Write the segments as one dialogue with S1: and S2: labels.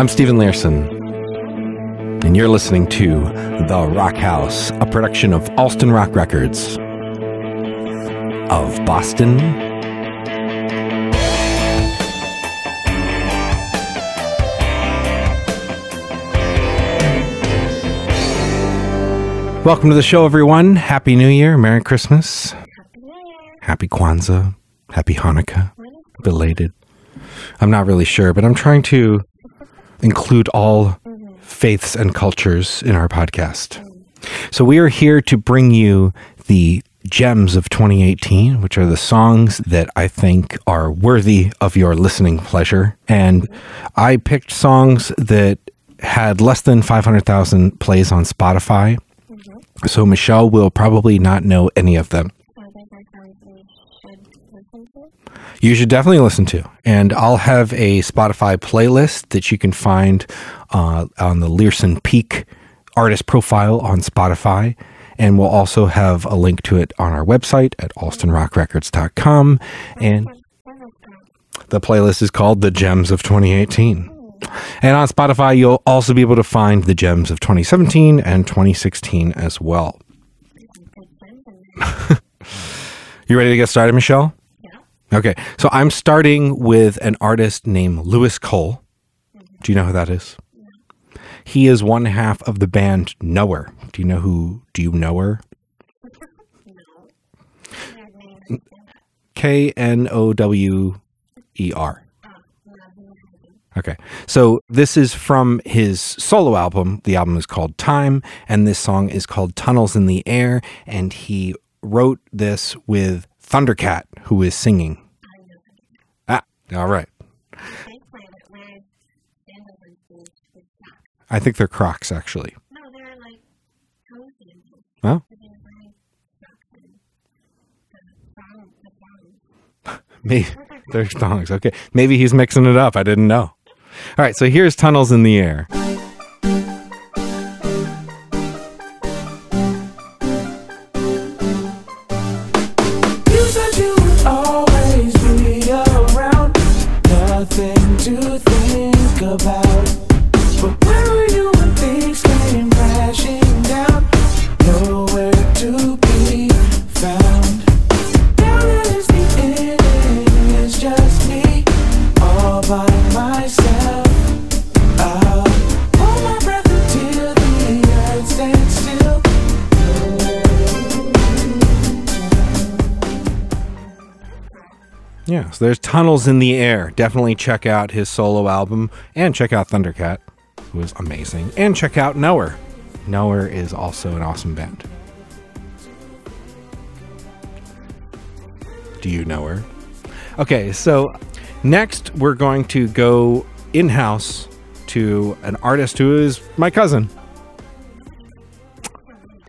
S1: I'm Stephen Learson, and you're listening to The Rock House, a production of Alston Rock Records of Boston. Welcome to the show, everyone. Happy New Year, Merry Christmas, Happy Kwanzaa, Happy Hanukkah, belated. I'm not really sure, but I'm trying to include all mm-hmm. faiths and cultures in our podcast. Mm-hmm. So we are here to bring you the gems of 2018, which are the songs that I think are worthy of your listening pleasure. And mm-hmm. I picked songs that had less than 500,000 plays on Spotify. So Michelle will probably not know any of them. You should definitely listen to. And I'll have a Spotify playlist that you can find uh, on the Learson Peak artist profile on Spotify. And we'll also have a link to it on our website at alstonrockrecords.com. And the playlist is called The Gems of 2018. And on Spotify, you'll also be able to find the gems of 2017 and 2016 as well. you ready to get started, Michelle? Okay, so I'm starting with an artist named Louis Cole. Do you know who that is? He is one half of the band Knower. Do you know who? Do you know her? K N O W E R. Okay, so this is from his solo album. The album is called Time, and this song is called Tunnels in the Air. And he wrote this with Thundercat, who is singing. Ah, all right. I think they're Crocs, actually.
S2: No, they're like cozy and.
S1: Well,
S2: They're wearing socks and the thong- the thongs.
S1: maybe they're thongs. Okay, maybe he's mixing it up. I didn't know. All right, so here's Tunnels in the Air.
S3: To think about. But where were you when things came crashing down? Nowhere to
S1: So there's Tunnels in the Air. Definitely check out his solo album and check out Thundercat, who is amazing. And check out Knower. Knower is also an awesome band. Do you know her? Okay, so next we're going to go in house to an artist who is my cousin.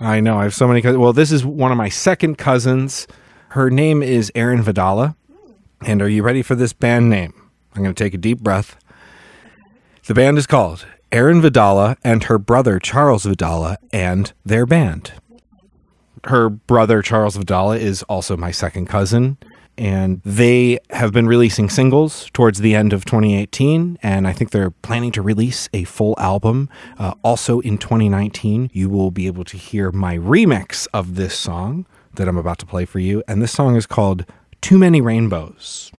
S1: I know, I have so many cousins. Well, this is one of my second cousins. Her name is Erin Vidala. And are you ready for this band name? I'm going to take a deep breath. The band is called Erin Vidala and her brother Charles Vidala and their band. Her brother Charles Vidala is also my second cousin. And they have been releasing singles towards the end of 2018. And I think they're planning to release a full album. Uh, also in 2019, you will be able to hear my remix of this song that I'm about to play for you. And this song is called Too Many Rainbows.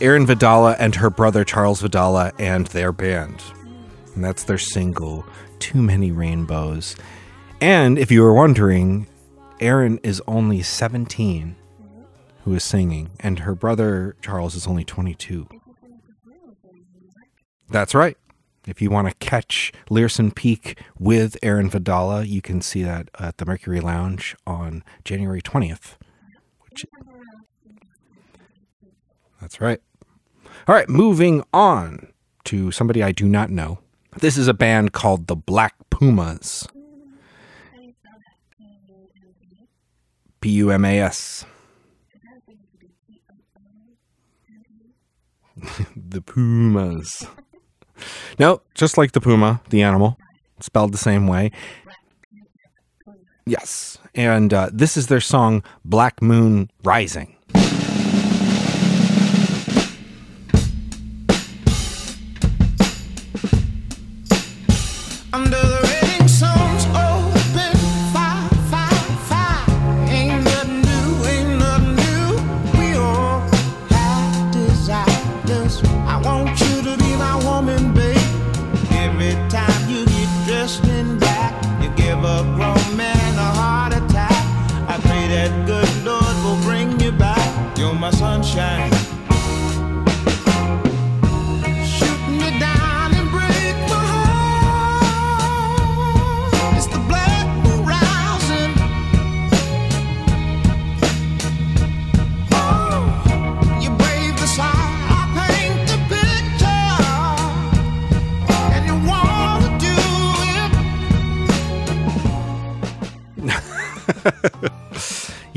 S1: Erin Vidala and her brother Charles Vidala and their band. And that's their single, Too Many Rainbows. And if you were wondering, Erin is only 17 who is singing, and her brother Charles is only 22. That's right. If you want to catch Learson Peak with Erin Vidala, you can see that at the Mercury Lounge on January 20th. Which, that's right. All right, moving on to somebody I do not know. This is a band called the Black Pumas. P U M A S. the Pumas. No, just like the puma, the animal, spelled the same way. Yes. And uh, this is their song, Black Moon Rising.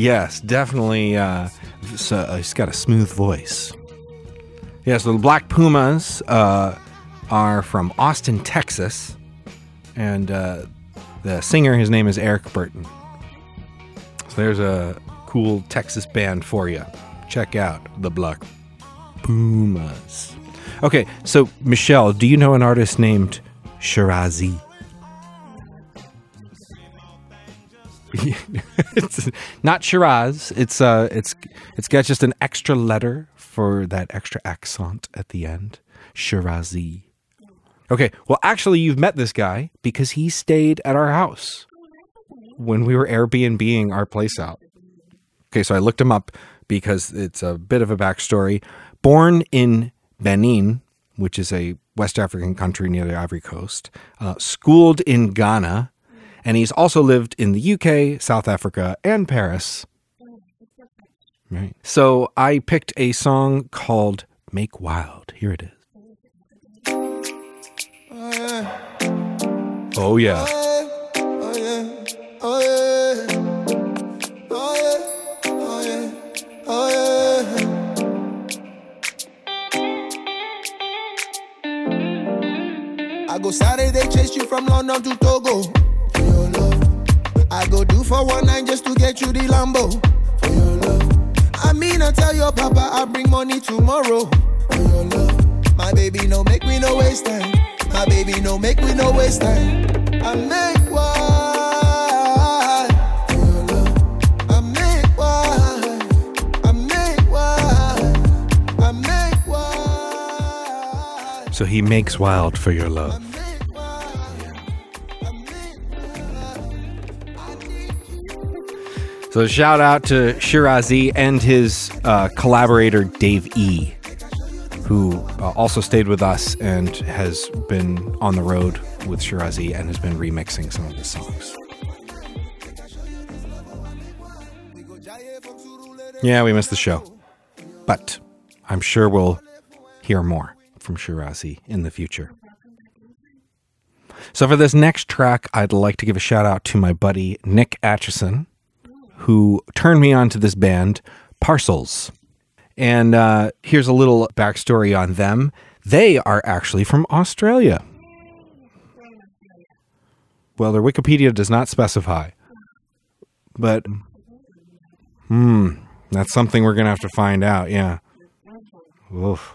S1: Yes, definitely. Uh, so, uh, he's got a smooth voice. Yeah, so the Black Pumas uh, are from Austin, Texas. And uh, the singer, his name is Eric Burton. So there's a cool Texas band for you. Check out the Black Pumas. Okay, so Michelle, do you know an artist named Shirazi? it's not Shiraz. It's uh, it's it's got just an extra letter for that extra accent at the end. Shirazi. Okay, well, actually, you've met this guy because he stayed at our house when we were Airbnbing our place out. Okay, so I looked him up because it's a bit of a backstory. Born in Benin, which is a West African country near the Ivory Coast, uh, schooled in Ghana, and he's also lived in the UK, South Africa, and Paris. Right. So I picked a song called Make Wild. Here it is. Oh, yeah.
S4: I go Saturday chase you from London to Togo for one night just to get you the Lambo for your love. I mean I tell your papa I bring money tomorrow for your love. My baby no make me no waste time. My baby no make me no waste time. I make wild.
S1: So he makes wild for your love. So shout out to Shirazi and his uh, collaborator Dave E, who uh, also stayed with us and has been on the road with Shirazi and has been remixing some of his songs. Yeah, we missed the show, but I'm sure we'll hear more from Shirazi in the future. So for this next track, I'd like to give a shout out to my buddy Nick Atchison who turned me on to this band, Parcels. And uh, here's a little backstory on them. They are actually from Australia. Well, their Wikipedia does not specify. But, hmm, that's something we're going to have to find out. Yeah. Oof.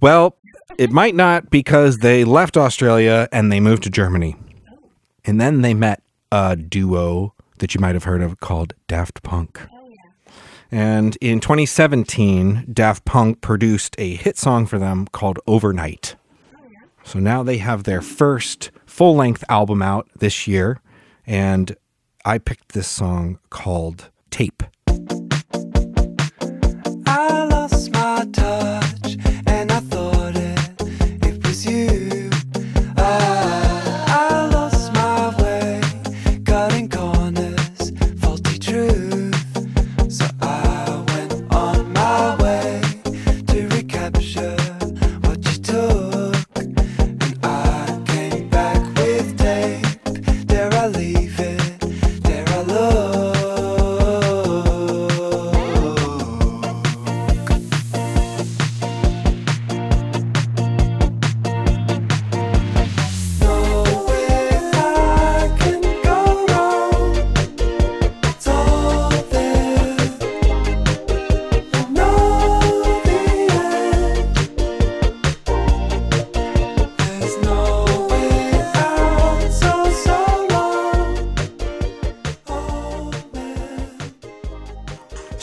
S1: Well, it might not because they left Australia and they moved to Germany. And then they met a duo that you might have heard of called Daft Punk. Oh, and in 2017, Daft Punk produced a hit song for them called Overnight. Oh, so now they have their first full length album out this year. And I picked this song called Tape.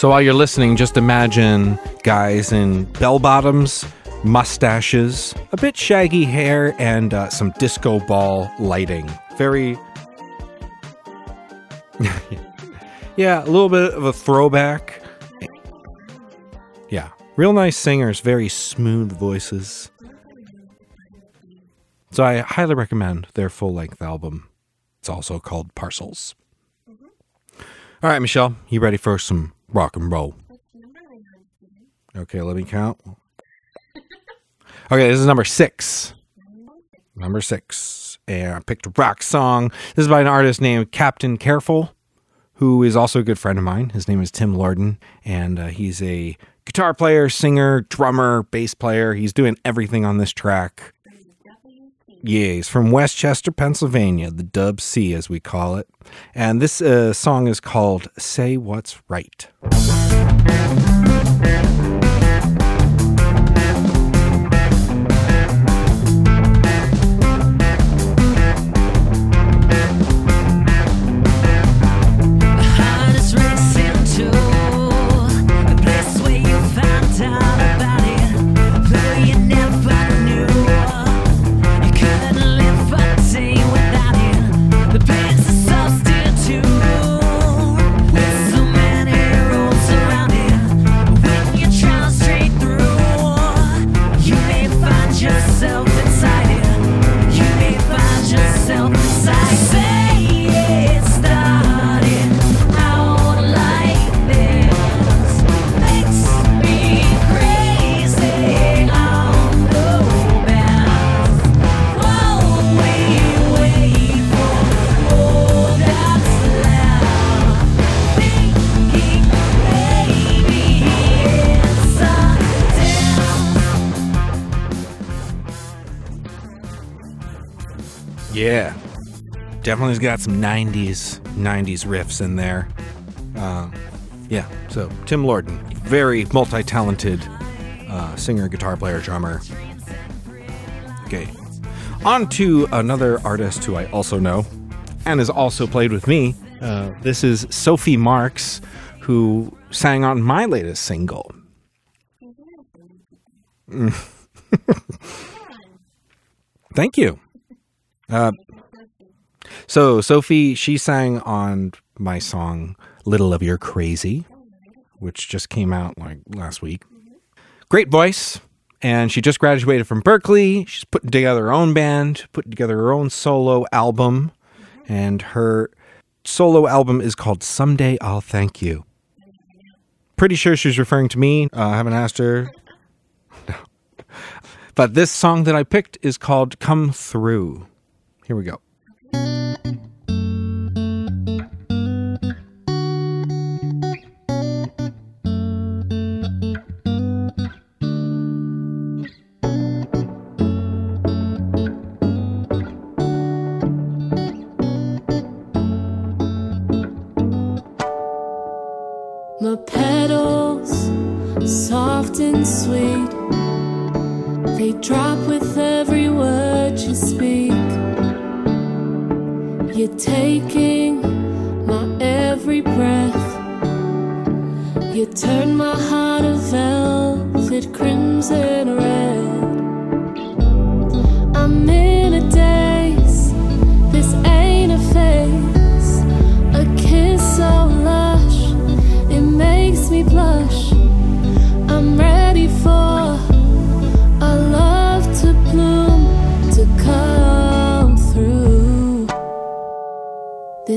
S1: So while you're listening, just imagine guys in bell bottoms, mustaches, a bit shaggy hair, and uh, some disco ball lighting. Very. yeah, a little bit of a throwback. Yeah, real nice singers, very smooth voices. So I highly recommend their full length album. It's also called Parcels. All right, Michelle, you ready for some rock and roll? Okay, let me count. Okay, this is number six. Number six. And I picked a rock song. This is by an artist named Captain Careful, who is also a good friend of mine. His name is Tim Lorden, and uh, he's a guitar player, singer, drummer, bass player. He's doing everything on this track. Yeah, he's from West Chester, Pennsylvania, the Dub C, as we call it. And this uh, song is called Say What's Right. Definitely has got some 90s 90s riffs in there. Uh, yeah, so Tim Lorden, very multi-talented uh, singer, guitar player, drummer. Okay. On to another artist who I also know and has also played with me. Uh, this is Sophie Marks, who sang on my latest single. Thank you. Uh, so Sophie, she sang on my song "Little of Your Crazy," which just came out like last week. Great voice, and she just graduated from Berklee. She's putting together her own band, putting together her own solo album, and her solo album is called "Someday I'll Thank You." Pretty sure she's referring to me. Uh, I haven't asked her. No. But this song that I picked is called "Come Through." Here we go.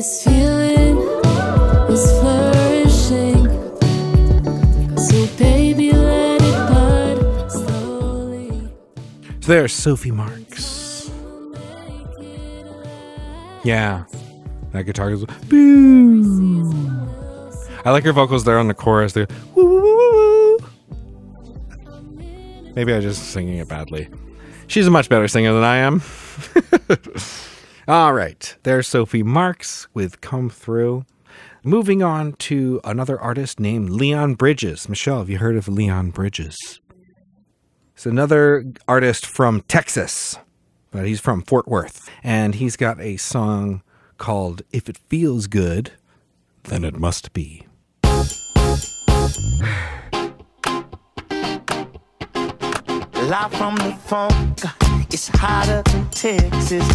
S5: So,
S1: there's Sophie Marks. Yeah. That guitar goes boo. I like her vocals there on the chorus. They're. Maybe I'm just singing it badly. She's a much better singer than I am. All right. There's Sophie Marks with Come Through. Moving on to another artist named Leon Bridges. Michelle, have you heard of Leon Bridges? It's another artist from Texas, but he's from Fort Worth. And he's got a song called If It Feels Good, Then It Must Be.
S4: Live from the funk, it's hotter than Texas.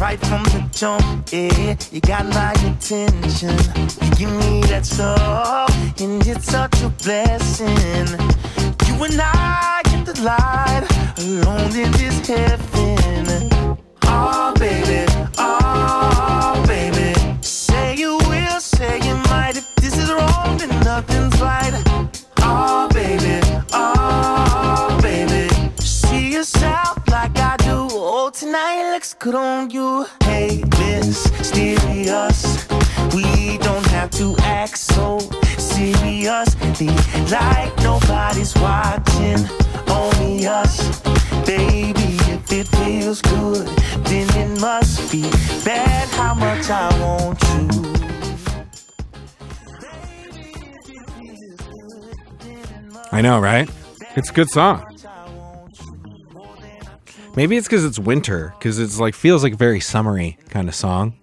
S4: Right from the jump, yeah, you got my attention. You give me that stuff, and it's such a blessing. You and I get the light alone in this heaven. Oh, baby, looks good on you. Hey. We don't have to act so. Like nobody's watching. Only us. Baby, if it feels good, then it must be bad how much I want you.
S1: I know, right? It's a good song. Maybe it's because it's winter, because it's like feels like a very summery kind of song.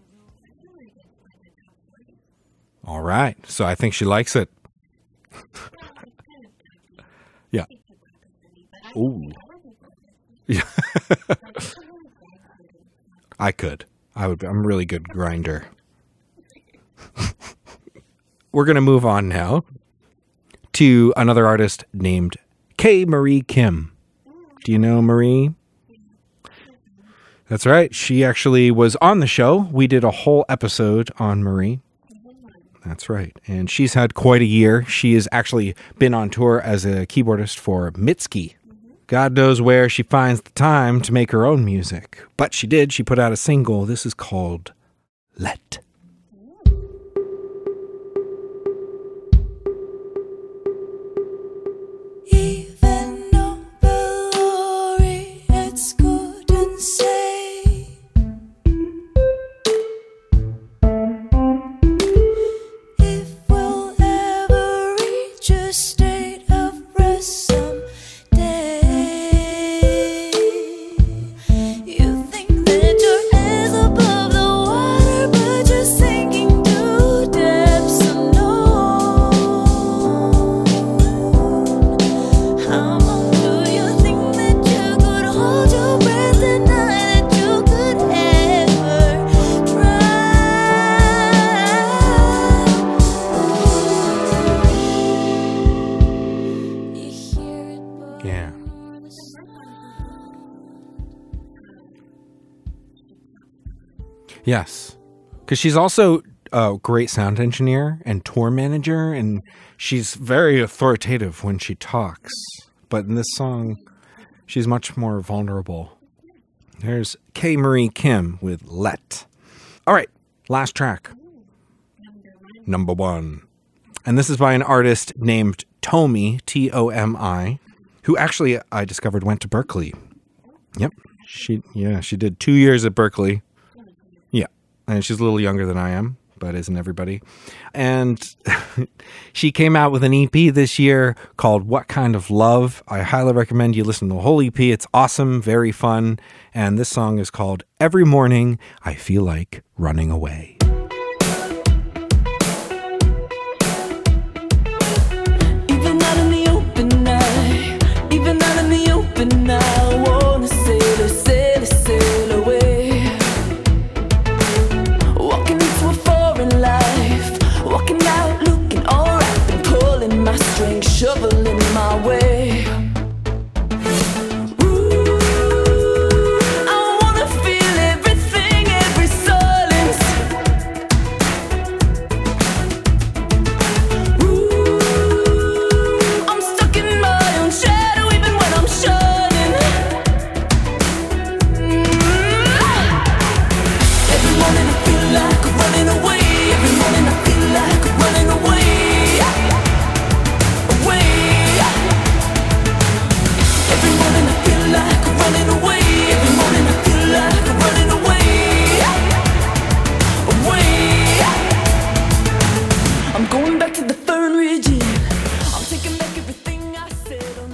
S1: All right, so I think she likes it. yeah. Ooh. Yeah. I could. I would. I'm a really good grinder. We're gonna move on now to another artist named K. Marie Kim. Do you know Marie? That's right. She actually was on the show. We did a whole episode on Marie. That's right. And she's had quite a year. She has actually been on tour as a keyboardist for Mitski. God knows where she finds the time to make her own music. But she did. She put out a single. This is called Let. Yes. Because she's also a great sound engineer and tour manager, and she's very authoritative when she talks. But in this song, she's much more vulnerable. There's K. Marie Kim with Let. All right, last track. Number one. And this is by an artist named Tomi, T O M I, who actually I discovered went to Berklee. Yep. She yeah, she did 2 years at Berklee. And she's a little younger than I am, but isn't everybody? And she came out with an EP this year called What Kind of Love. I highly recommend you listen to the whole EP. It's awesome, very fun, and this song is called Every Morning I Feel Like Running Away.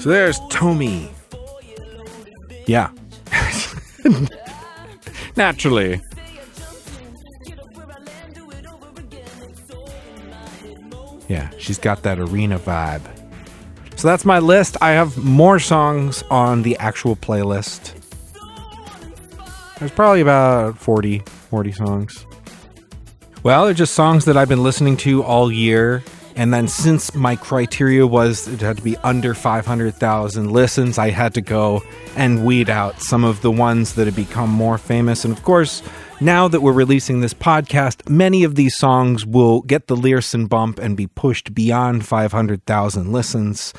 S1: So there's Tomi. Yeah. Naturally. Yeah, she's got that arena vibe. So that's my list. I have more songs on the actual playlist. There's probably about 40, 40 songs. Well, they're just songs that I've been listening to all year. And then since my criteria was it had to be under 500,000 listens, I had to go and weed out some of the ones that had become more famous. And of course, now that we're releasing this podcast, many of these songs will get the Learson bump and be pushed beyond 500,000 listens,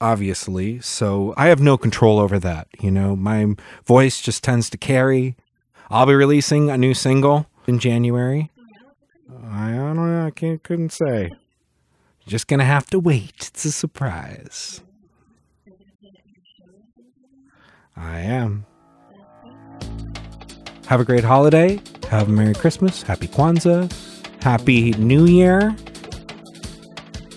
S1: obviously. So I have no control over that. You know, my voice just tends to carry. I'll be releasing a new single in January. I don't know. I can't, couldn't say. Just gonna have to wait. It's a surprise. I am. Have a great holiday. Have a Merry Christmas. Happy Kwanzaa. Happy New Year.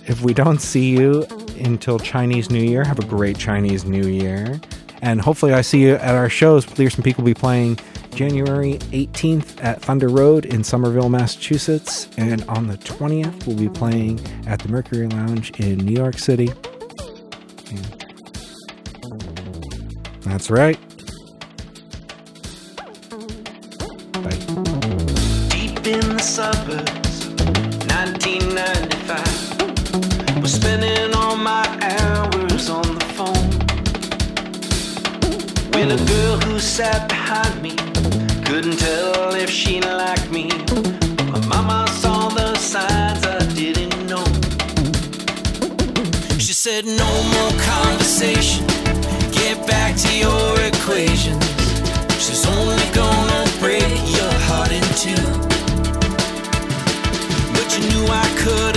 S1: If we don't see you until Chinese New Year, have a great Chinese New Year. And hopefully, I see you at our shows. Learson Peak will be playing January 18th at Thunder Road in Somerville, Massachusetts. And on the 20th, we'll be playing at the Mercury Lounge in New York City. That's right. Bye.
S6: Deep in the suburbs, 1995. Was spending all my hours on the phone with a girl who sat behind me. Couldn't tell if she liked me. My mama saw the signs I didn't know. She said, No more conversation. Get back to your equations. She's only gonna break your heart in two. But you knew I couldn't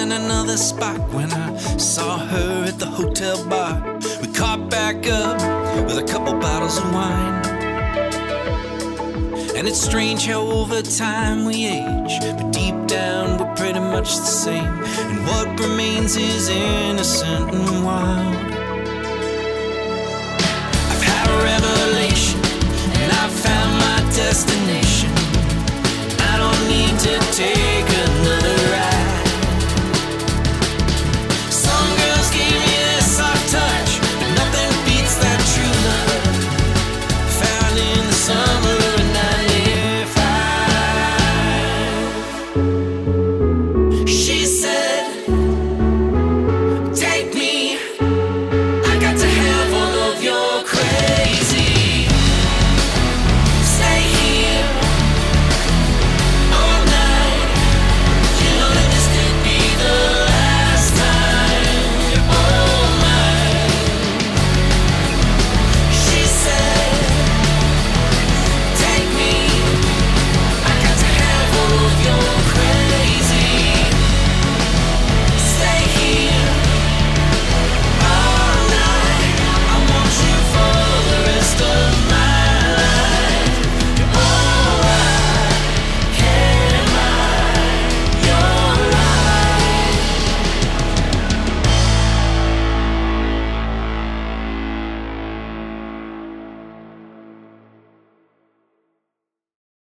S6: in another spot when I saw her at the hotel bar. We caught back up with a couple bottles of wine. And it's strange how over time we age, but deep down we're pretty much the same. And what remains is innocent and wild. I've had a revelation, and I've found my destination. I don't need to take another.